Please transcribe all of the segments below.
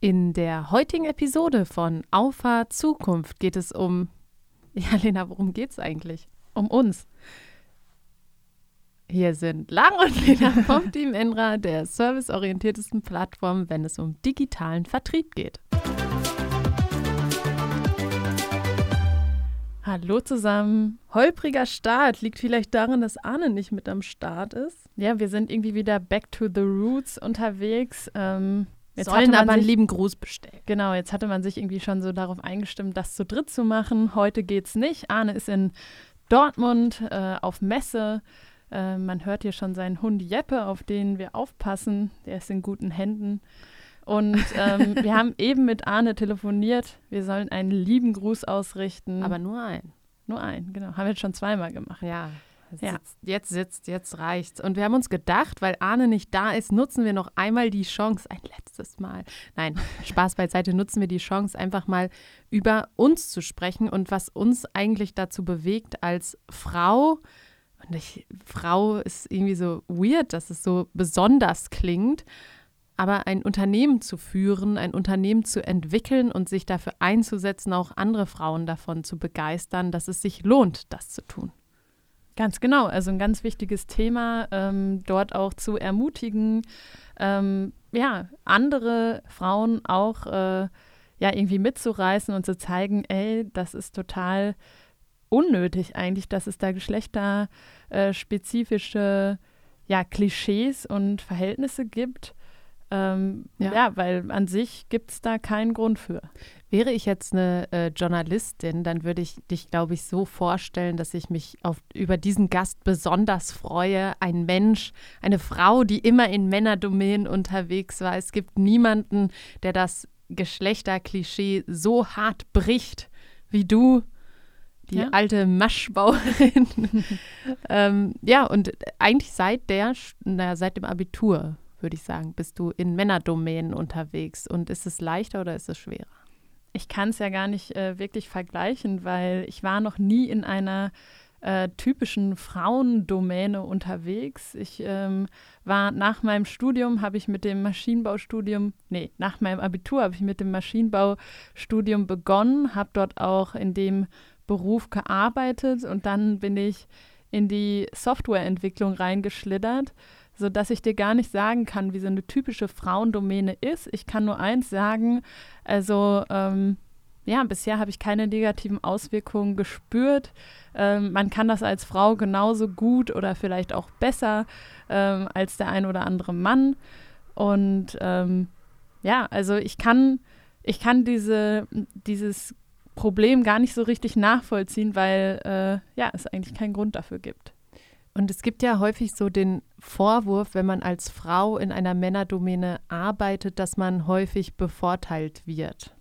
In der heutigen Episode von Auffahrt Zukunft geht es um. Ja, Lena, worum geht es eigentlich? Um uns. Hier sind Lara und Lena vom Team Enra, der serviceorientiertesten Plattform, wenn es um digitalen Vertrieb geht. Hallo zusammen. Holpriger Start liegt vielleicht daran, dass Arne nicht mit am Start ist. Ja, wir sind irgendwie wieder back to the roots unterwegs. Ähm, Jetzt Sollen aber einen lieben Gruß bestellen. Genau, jetzt hatte man sich irgendwie schon so darauf eingestimmt, das zu dritt zu machen. Heute geht's nicht. Arne ist in Dortmund äh, auf Messe. Äh, man hört hier schon seinen Hund Jeppe, auf den wir aufpassen. Der ist in guten Händen. Und ähm, wir haben eben mit Arne telefoniert. Wir sollen einen lieben Gruß ausrichten. Aber nur einen. Nur einen, genau. Haben wir jetzt schon zweimal gemacht. Ja. Ja. Sitzt, jetzt sitzt, jetzt reicht's. Und wir haben uns gedacht, weil Arne nicht da ist, nutzen wir noch einmal die Chance, ein letztes Mal. Nein, Spaß beiseite, nutzen wir die Chance, einfach mal über uns zu sprechen und was uns eigentlich dazu bewegt als Frau. Und ich, Frau ist irgendwie so weird, dass es so besonders klingt. Aber ein Unternehmen zu führen, ein Unternehmen zu entwickeln und sich dafür einzusetzen, auch andere Frauen davon zu begeistern, dass es sich lohnt, das zu tun. Ganz genau, also ein ganz wichtiges Thema, ähm, dort auch zu ermutigen, ähm, ja, andere Frauen auch äh, ja irgendwie mitzureißen und zu zeigen, ey, das ist total unnötig eigentlich, dass es da geschlechterspezifische ja, Klischees und Verhältnisse gibt. Ähm, ja. ja. weil an sich gibt es da keinen Grund für. Wäre ich jetzt eine äh, Journalistin, dann würde ich dich, glaube ich, so vorstellen, dass ich mich auf, über diesen Gast besonders freue. Ein Mensch, eine Frau, die immer in Männerdomänen unterwegs war. Es gibt niemanden, der das Geschlechterklischee so hart bricht wie du die ja. alte Maschbauerin. ähm, ja, und eigentlich seit der, naja, seit dem Abitur würde ich sagen, bist du in Männerdomänen unterwegs. Und ist es leichter oder ist es schwerer? Ich kann es ja gar nicht äh, wirklich vergleichen, weil ich war noch nie in einer äh, typischen Frauendomäne unterwegs. Ich ähm, war nach meinem Studium, habe ich mit dem Maschinenbaustudium, nee, nach meinem Abitur habe ich mit dem Maschinenbaustudium begonnen, habe dort auch in dem Beruf gearbeitet und dann bin ich in die Softwareentwicklung reingeschlittert sodass ich dir gar nicht sagen kann, wie so eine typische Frauendomäne ist. Ich kann nur eins sagen, also ähm, ja, bisher habe ich keine negativen Auswirkungen gespürt. Ähm, man kann das als Frau genauso gut oder vielleicht auch besser ähm, als der ein oder andere Mann. Und ähm, ja, also ich kann, ich kann diese, dieses Problem gar nicht so richtig nachvollziehen, weil äh, ja, es eigentlich keinen Grund dafür gibt. Und es gibt ja häufig so den Vorwurf, wenn man als Frau in einer Männerdomäne arbeitet, dass man häufig bevorteilt wird.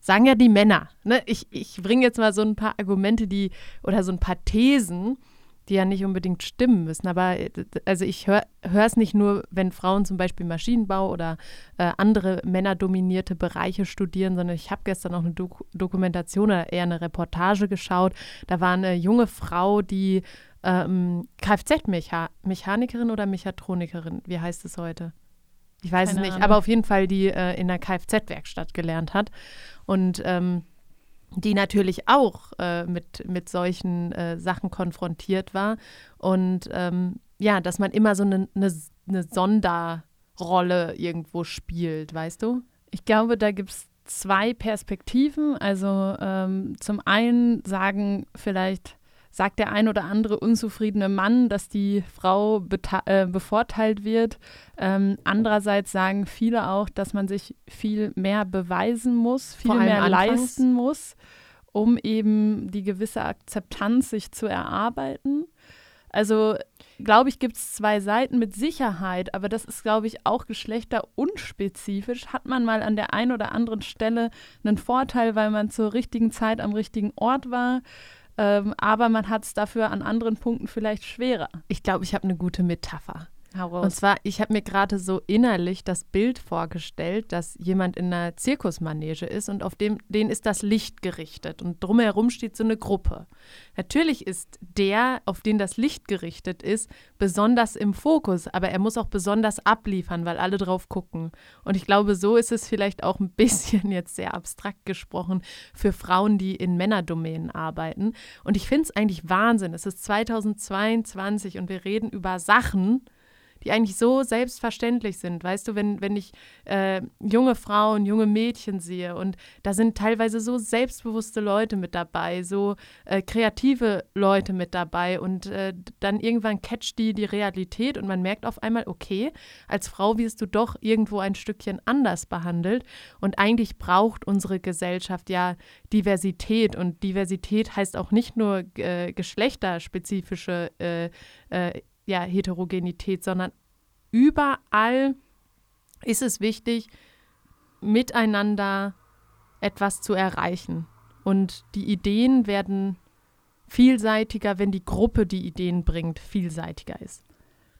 Sagen ja die Männer. Ne? Ich, ich bringe jetzt mal so ein paar Argumente, die oder so ein paar Thesen, die ja nicht unbedingt stimmen müssen. Aber äh, also ich höre es nicht nur, wenn Frauen zum Beispiel Maschinenbau oder äh, andere männerdominierte Bereiche studieren, sondern ich habe gestern auch eine Dok Dokumentation oder eher eine Reportage geschaut. Da war eine junge Frau, die ähm, Kfz-Mechanikerin oder Mechatronikerin, wie heißt es heute? Ich weiß Keine es nicht, Ahnung. aber auf jeden Fall, die äh, in der Kfz-Werkstatt gelernt hat. Und ähm, die natürlich auch äh, mit, mit solchen äh, Sachen konfrontiert war. Und ähm, ja, dass man immer so eine, eine, eine Sonderrolle irgendwo spielt, weißt du? Ich glaube, da gibt es zwei Perspektiven. Also ähm, zum einen sagen vielleicht sagt der ein oder andere unzufriedene Mann, dass die Frau äh, bevorteilt wird. Ähm, andererseits sagen viele auch, dass man sich viel mehr beweisen muss, viel mehr leisten muss, um eben die gewisse Akzeptanz sich zu erarbeiten. Also glaube ich, gibt es zwei Seiten mit Sicherheit, aber das ist, glaube ich, auch geschlechterunspezifisch. Hat man mal an der einen oder anderen Stelle einen Vorteil, weil man zur richtigen Zeit am richtigen Ort war? Ähm, aber man hat es dafür an anderen Punkten vielleicht schwerer. Ich glaube, ich habe eine gute Metapher. Und zwar, ich habe mir gerade so innerlich das Bild vorgestellt, dass jemand in einer Zirkusmanege ist und auf dem, den ist das Licht gerichtet und drumherum steht so eine Gruppe. Natürlich ist der, auf den das Licht gerichtet ist, besonders im Fokus, aber er muss auch besonders abliefern, weil alle drauf gucken. Und ich glaube, so ist es vielleicht auch ein bisschen jetzt sehr abstrakt gesprochen für Frauen, die in Männerdomänen arbeiten. Und ich finde es eigentlich Wahnsinn. Es ist 2022 und wir reden über Sachen, die eigentlich so selbstverständlich sind. Weißt du, wenn, wenn ich äh, junge Frauen, junge Mädchen sehe und da sind teilweise so selbstbewusste Leute mit dabei, so äh, kreative Leute mit dabei und äh, dann irgendwann catcht die die Realität und man merkt auf einmal, okay, als Frau wirst du doch irgendwo ein Stückchen anders behandelt und eigentlich braucht unsere Gesellschaft ja Diversität und Diversität heißt auch nicht nur äh, geschlechterspezifische äh, äh, ja, Heterogenität, sondern überall ist es wichtig, miteinander etwas zu erreichen. Und die Ideen werden vielseitiger, wenn die Gruppe, die Ideen bringt, vielseitiger ist.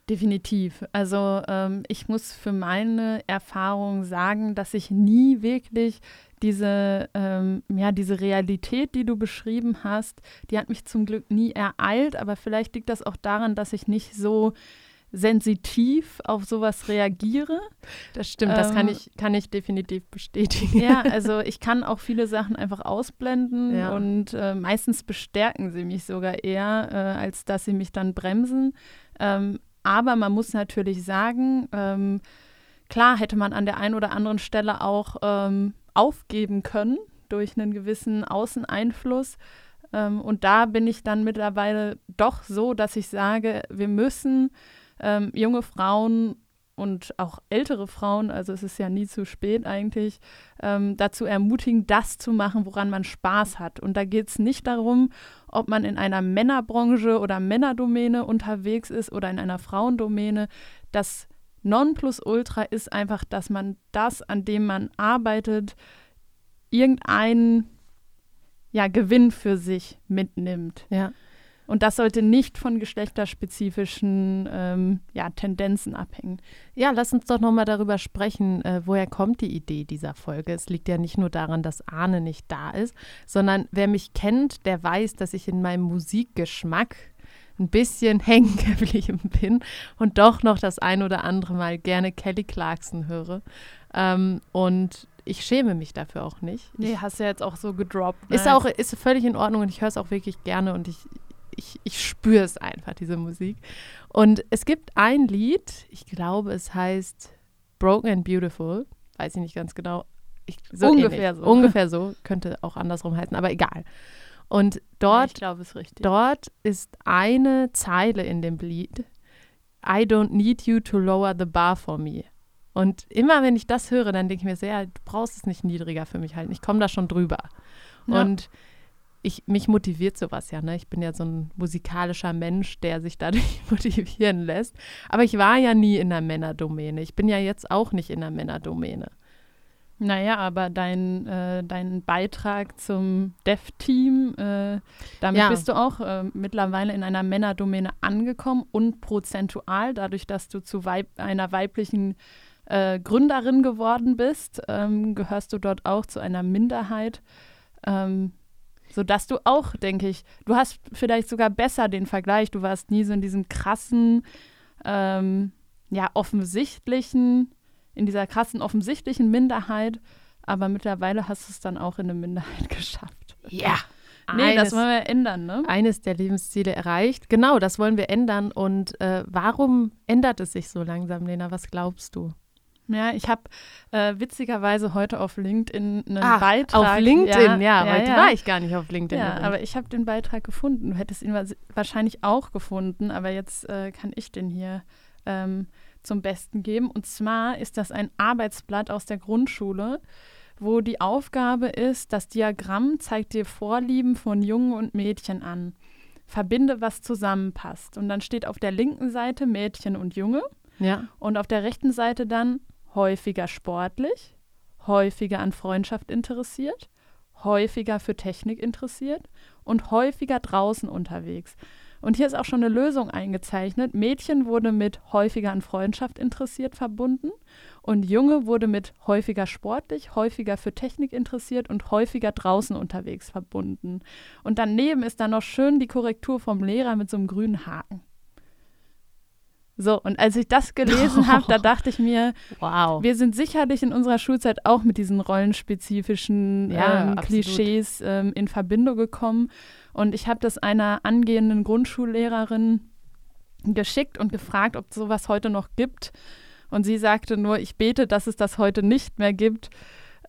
Definitiv. Also ähm, ich muss für meine Erfahrung sagen, dass ich nie wirklich diese, ähm, ja, diese Realität, die du beschrieben hast, die hat mich zum Glück nie ereilt, aber vielleicht liegt das auch daran, dass ich nicht so sensitiv auf sowas reagiere. Das stimmt, ähm, das kann ähm, ich, kann ich definitiv bestätigen. Ja, also ich kann auch viele Sachen einfach ausblenden ja. und äh, meistens bestärken sie mich sogar eher, äh, als dass sie mich dann bremsen. Ähm, aber man muss natürlich sagen, ähm, klar hätte man an der einen oder anderen Stelle auch ähm, aufgeben können durch einen gewissen Außeneinfluss. Ähm, und da bin ich dann mittlerweile doch so, dass ich sage, wir müssen ähm, junge Frauen und auch ältere Frauen, also es ist ja nie zu spät eigentlich, ähm, dazu ermutigen, das zu machen, woran man Spaß hat. Und da geht es nicht darum, ob man in einer Männerbranche oder Männerdomäne unterwegs ist oder in einer Frauendomäne. Das Nonplusultra ist einfach, dass man das, an dem man arbeitet, irgendeinen ja, Gewinn für sich mitnimmt. Ja. Und das sollte nicht von geschlechterspezifischen ähm, ja, Tendenzen abhängen. Ja, lass uns doch nochmal darüber sprechen, äh, woher kommt die Idee dieser Folge. Es liegt ja nicht nur daran, dass Arne nicht da ist, sondern wer mich kennt, der weiß, dass ich in meinem Musikgeschmack ein bisschen hängen geblieben bin und doch noch das ein oder andere Mal gerne Kelly Clarkson höre. Ähm, und ich schäme mich dafür auch nicht. Nee, hast du ja jetzt auch so gedroppt. Ne? Ist auch ist völlig in Ordnung und ich höre es auch wirklich gerne und ich, ich, ich spüre es einfach, diese Musik. Und es gibt ein Lied, ich glaube, es heißt Broken and Beautiful, weiß ich nicht ganz genau. Ich, so ungefähr ähnlich. so. Ungefähr so, könnte auch andersrum heißen, aber egal. Und dort, ja, dort ist eine Zeile in dem Lied, I don't need you to lower the bar for me. Und immer wenn ich das höre, dann denke ich mir sehr, ja, du brauchst es nicht niedriger für mich halten. Ich komme da schon drüber. Ja. Und ich, mich motiviert sowas ja. Ne? Ich bin ja so ein musikalischer Mensch, der sich dadurch motivieren lässt. Aber ich war ja nie in der Männerdomäne. Ich bin ja jetzt auch nicht in der Männerdomäne. Naja, aber dein, äh, dein Beitrag zum Dev-Team, äh, damit ja. bist du auch äh, mittlerweile in einer Männerdomäne angekommen und prozentual, dadurch, dass du zu Weib einer weiblichen äh, Gründerin geworden bist, ähm, gehörst du dort auch zu einer Minderheit. Ähm, sodass du auch, denke ich, du hast vielleicht sogar besser den Vergleich. Du warst nie so in diesem krassen, ähm, ja, offensichtlichen in dieser krassen, offensichtlichen Minderheit, aber mittlerweile hast du es dann auch in eine Minderheit geschafft. Ja. Nee, eines, das wollen wir ändern, ne? Eines der Lebensziele erreicht. Genau, das wollen wir ändern. Und äh, warum ändert es sich so langsam, Lena? Was glaubst du? Ja, ich habe äh, witzigerweise heute auf LinkedIn einen Ach, Beitrag. Auf LinkedIn, ja, ja heute ja. war ich gar nicht auf LinkedIn. Ja, aber ich habe den Beitrag gefunden. Du hättest ihn wahrscheinlich auch gefunden, aber jetzt äh, kann ich den hier ähm, zum Besten geben. Und zwar ist das ein Arbeitsblatt aus der Grundschule, wo die Aufgabe ist, das Diagramm zeigt dir Vorlieben von Jungen und Mädchen an. Verbinde, was zusammenpasst. Und dann steht auf der linken Seite Mädchen und Junge. Ja. Und auf der rechten Seite dann häufiger sportlich, häufiger an Freundschaft interessiert, häufiger für Technik interessiert und häufiger draußen unterwegs. Und hier ist auch schon eine Lösung eingezeichnet. Mädchen wurde mit häufiger an Freundschaft interessiert verbunden und Junge wurde mit häufiger sportlich, häufiger für Technik interessiert und häufiger draußen unterwegs verbunden. Und daneben ist dann noch schön die Korrektur vom Lehrer mit so einem grünen Haken. So, und als ich das gelesen habe, da dachte ich mir, wow. wir sind sicherlich in unserer Schulzeit auch mit diesen rollenspezifischen ja, ähm, Klischees ähm, in Verbindung gekommen. Und ich habe das einer angehenden Grundschullehrerin geschickt und gefragt, ob es sowas heute noch gibt. Und sie sagte nur, ich bete, dass es das heute nicht mehr gibt,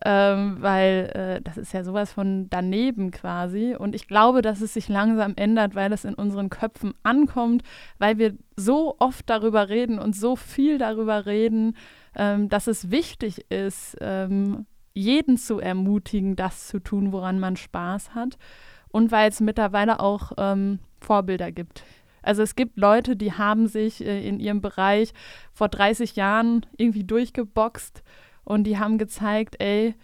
ähm, weil äh, das ist ja sowas von daneben quasi. Und ich glaube, dass es sich langsam ändert, weil es in unseren Köpfen ankommt, weil wir so oft darüber reden und so viel darüber reden, ähm, dass es wichtig ist, ähm, jeden zu ermutigen, das zu tun, woran man Spaß hat und weil es mittlerweile auch ähm, Vorbilder gibt. Also es gibt Leute, die haben sich äh, in ihrem Bereich vor 30 Jahren irgendwie durchgeboxt und die haben gezeigt, ey,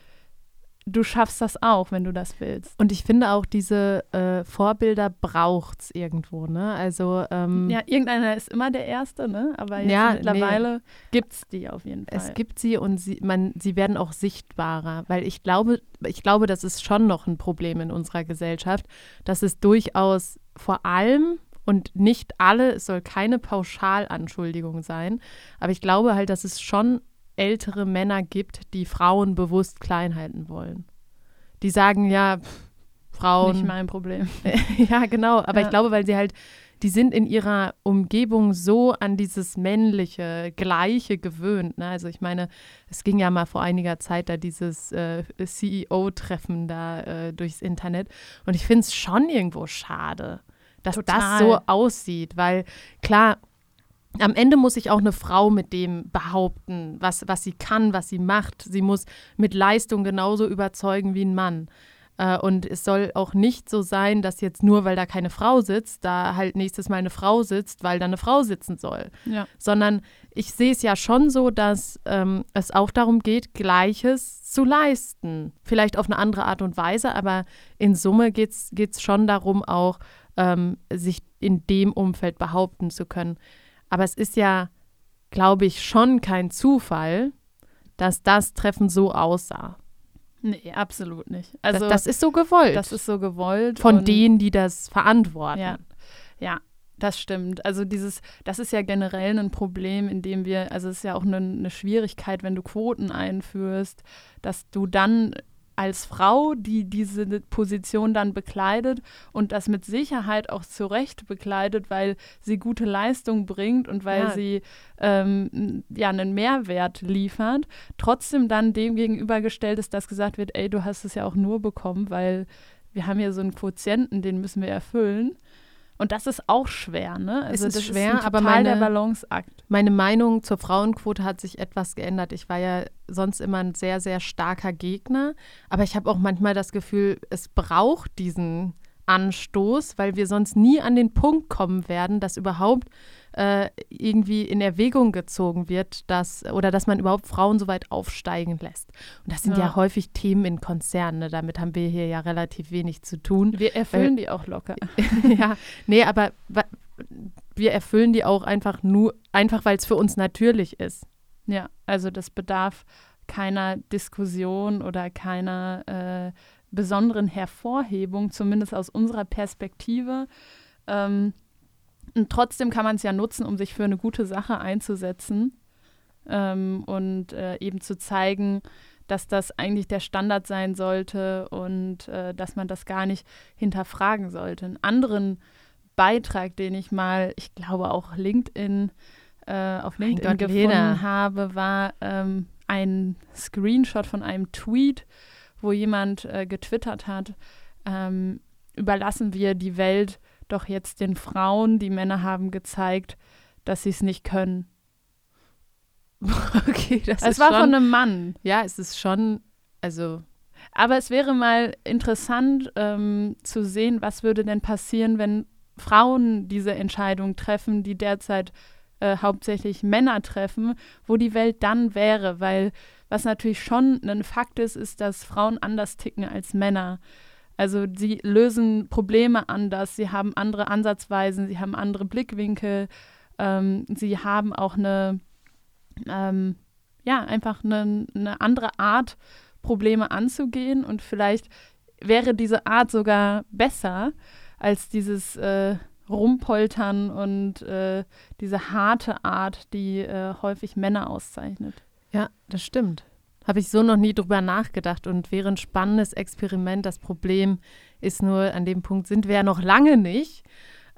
du schaffst das auch, wenn du das willst. Und ich finde auch, diese äh, Vorbilder braucht es irgendwo, ne? Also ähm, Ja, irgendeiner ist immer der Erste, ne? Aber ja, mittlerweile nee. gibt es die auf jeden Fall. Es gibt sie und sie, man, sie werden auch sichtbarer, weil ich glaube, ich glaube, das ist schon noch ein Problem in unserer Gesellschaft, dass es durchaus vor allem und nicht alle, es soll keine Pauschalanschuldigung sein, aber ich glaube halt, dass es schon ältere Männer gibt, die Frauen bewusst klein halten wollen. Die sagen, ja, pff, Frauen. Nicht mein Problem. ja, genau. Aber ja. ich glaube, weil sie halt, die sind in ihrer Umgebung so an dieses männliche, gleiche gewöhnt. Ne? Also ich meine, es ging ja mal vor einiger Zeit da dieses äh, CEO-Treffen da äh, durchs Internet. Und ich finde es schon irgendwo schade, dass Total. das so aussieht, weil klar, am Ende muss sich auch eine Frau mit dem behaupten, was, was sie kann, was sie macht. Sie muss mit Leistung genauso überzeugen wie ein Mann. Äh, und es soll auch nicht so sein, dass jetzt nur, weil da keine Frau sitzt, da halt nächstes Mal eine Frau sitzt, weil da eine Frau sitzen soll. Ja. Sondern ich sehe es ja schon so, dass ähm, es auch darum geht, Gleiches zu leisten. Vielleicht auf eine andere Art und Weise, aber in Summe geht es schon darum, auch ähm, sich in dem Umfeld behaupten zu können. Aber es ist ja, glaube ich, schon kein Zufall, dass das Treffen so aussah. Nee, absolut nicht. Also das, das ist so gewollt. Das ist so gewollt. Von denen, die das verantworten. Ja. ja, das stimmt. Also dieses, das ist ja generell ein Problem, in dem wir, also es ist ja auch eine, eine Schwierigkeit, wenn du Quoten einführst, dass du dann als Frau, die diese Position dann bekleidet und das mit Sicherheit auch zu Recht bekleidet, weil sie gute Leistung bringt und weil ja. sie ähm, ja einen Mehrwert liefert, trotzdem dann dem gegenübergestellt ist, dass gesagt wird, ey, du hast es ja auch nur bekommen, weil wir haben ja so einen Quotienten, den müssen wir erfüllen. Und das ist auch schwer, ne? Also es ist schwer, ist aber meine, der Balanceakt. Meine Meinung zur Frauenquote hat sich etwas geändert. Ich war ja sonst immer ein sehr, sehr starker Gegner, aber ich habe auch manchmal das Gefühl, es braucht diesen Anstoß, weil wir sonst nie an den Punkt kommen werden, dass überhaupt äh, irgendwie in Erwägung gezogen wird, dass oder dass man überhaupt Frauen so weit aufsteigen lässt. Und das sind ja, ja häufig Themen in Konzernen. Ne? Damit haben wir hier ja relativ wenig zu tun. Wir erfüllen weil, die auch locker. ja, nee, aber wir erfüllen die auch einfach nur, einfach weil es für uns natürlich ist. Ja, also das bedarf keiner Diskussion oder keiner äh, besonderen Hervorhebung, zumindest aus unserer Perspektive. Ähm, und trotzdem kann man es ja nutzen, um sich für eine gute Sache einzusetzen ähm, und äh, eben zu zeigen, dass das eigentlich der Standard sein sollte und äh, dass man das gar nicht hinterfragen sollte. Einen anderen Beitrag, den ich mal, ich glaube auch LinkedIn, äh, auf LinkedIn Gott, gefunden Lena. habe, war ähm, ein Screenshot von einem Tweet, wo jemand äh, getwittert hat, ähm, überlassen wir die Welt doch jetzt den Frauen, die Männer haben gezeigt, dass sie es nicht können. okay, das es war schon, von einem Mann. Ja, es ist schon, also. Aber es wäre mal interessant ähm, zu sehen, was würde denn passieren, wenn Frauen diese Entscheidung treffen, die derzeit äh, hauptsächlich Männer treffen, wo die Welt dann wäre. Weil was natürlich schon ein Fakt ist, ist, dass Frauen anders ticken als Männer. Also sie lösen Probleme anders, sie haben andere Ansatzweisen, sie haben andere Blickwinkel, ähm, sie haben auch eine, ähm, ja, einfach eine, eine andere Art, Probleme anzugehen und vielleicht wäre diese Art sogar besser als dieses äh, Rumpoltern und äh, diese harte Art, die äh, häufig Männer auszeichnet. Ja, das stimmt. Habe ich so noch nie drüber nachgedacht und wäre ein spannendes Experiment. Das Problem ist nur, an dem Punkt sind wir ja noch lange nicht.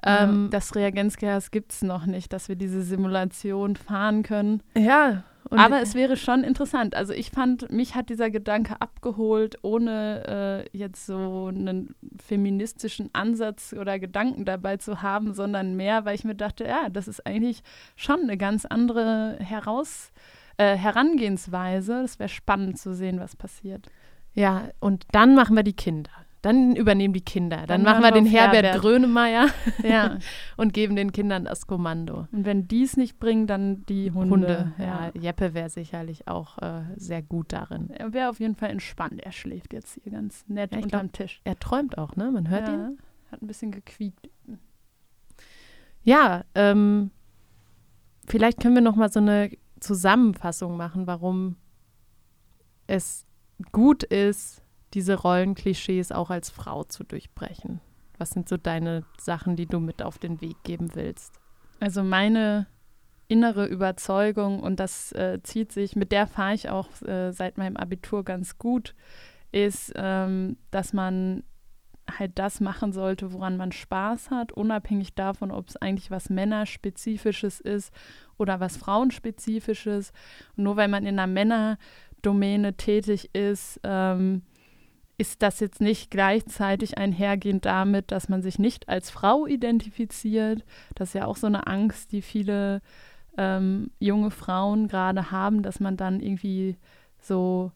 Ähm, das Reagenzgas gibt es noch nicht, dass wir diese Simulation fahren können. Ja. Aber es wäre schon interessant. Also ich fand, mich hat dieser Gedanke abgeholt, ohne äh, jetzt so einen feministischen Ansatz oder Gedanken dabei zu haben, sondern mehr, weil ich mir dachte, ja, das ist eigentlich schon eine ganz andere Heraus äh, Herangehensweise. Es wäre spannend zu sehen, was passiert. Ja, und dann machen wir die Kinder. Dann übernehmen die Kinder. Dann, dann machen wir den Herbert, Herbert. Grönemeyer ja. und geben den Kindern das Kommando. Und wenn die es nicht bringen, dann die Hunde. Hunde ja. ja. Jeppe wäre sicherlich auch äh, sehr gut darin. Er wäre auf jeden Fall entspannt. Er schläft jetzt hier ganz nett ja, unterm glaub, Tisch. Er träumt auch, ne? Man hört ja, ihn. Hat ein bisschen gequiekt. Ja, ähm, vielleicht können wir noch mal so eine Zusammenfassung machen, warum es gut ist, diese Rollenklischees auch als Frau zu durchbrechen. Was sind so deine Sachen, die du mit auf den Weg geben willst? Also meine innere Überzeugung, und das äh, zieht sich, mit der fahre ich auch äh, seit meinem Abitur ganz gut, ist, ähm, dass man halt das machen sollte, woran man Spaß hat, unabhängig davon, ob es eigentlich was Männerspezifisches ist oder was Frauenspezifisches. Und nur weil man in einer Männerdomäne tätig ist, ähm, ist das jetzt nicht gleichzeitig einhergehend damit, dass man sich nicht als Frau identifiziert. Das ist ja auch so eine Angst, die viele ähm, junge Frauen gerade haben, dass man dann irgendwie so,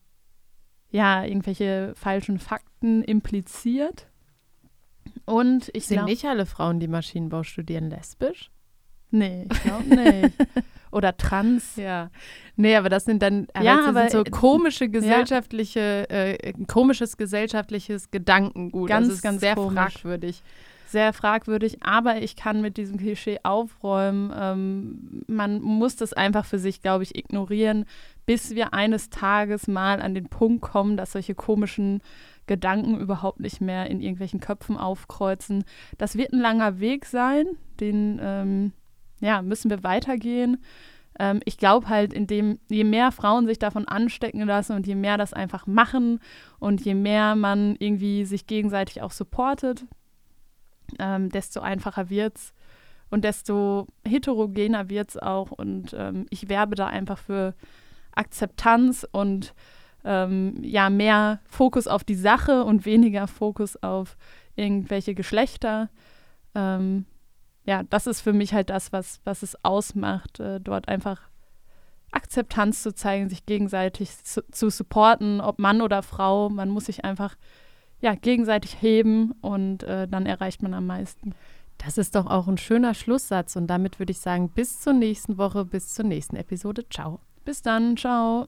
ja, irgendwelche falschen Fakten impliziert. Und ich sind nicht alle Frauen, die Maschinenbau studieren, lesbisch? Nee, ich glaube nicht. Oder trans. Ja. Nee, aber das sind dann ja, aber, so komische gesellschaftliche, ja. äh, komisches gesellschaftliches Gedankengut. Ganz, also ganz sehr komisch. fragwürdig. Sehr fragwürdig, aber ich kann mit diesem Klischee aufräumen. Ähm, man muss das einfach für sich, glaube ich, ignorieren, bis wir eines Tages mal an den Punkt kommen, dass solche komischen Gedanken überhaupt nicht mehr in irgendwelchen Köpfen aufkreuzen. Das wird ein langer Weg sein, den ähm, ja, müssen wir weitergehen. Ähm, ich glaube halt, indem je mehr Frauen sich davon anstecken lassen und je mehr das einfach machen und je mehr man irgendwie sich gegenseitig auch supportet, ähm, desto einfacher wird's und desto heterogener wird es auch. Und ähm, ich werbe da einfach für Akzeptanz und ähm, ja, mehr Fokus auf die Sache und weniger Fokus auf irgendwelche Geschlechter. Ähm, ja, das ist für mich halt das, was, was es ausmacht, äh, dort einfach Akzeptanz zu zeigen, sich gegenseitig zu, zu, supporten, ob Mann oder Frau. Man muss sich einfach ja, gegenseitig heben und äh, dann erreicht man am meisten. Das ist doch auch ein schöner Schlusssatz und damit würde ich sagen, bis zur nächsten Woche, bis zur nächsten Episode. Ciao. Bis dann, ciao.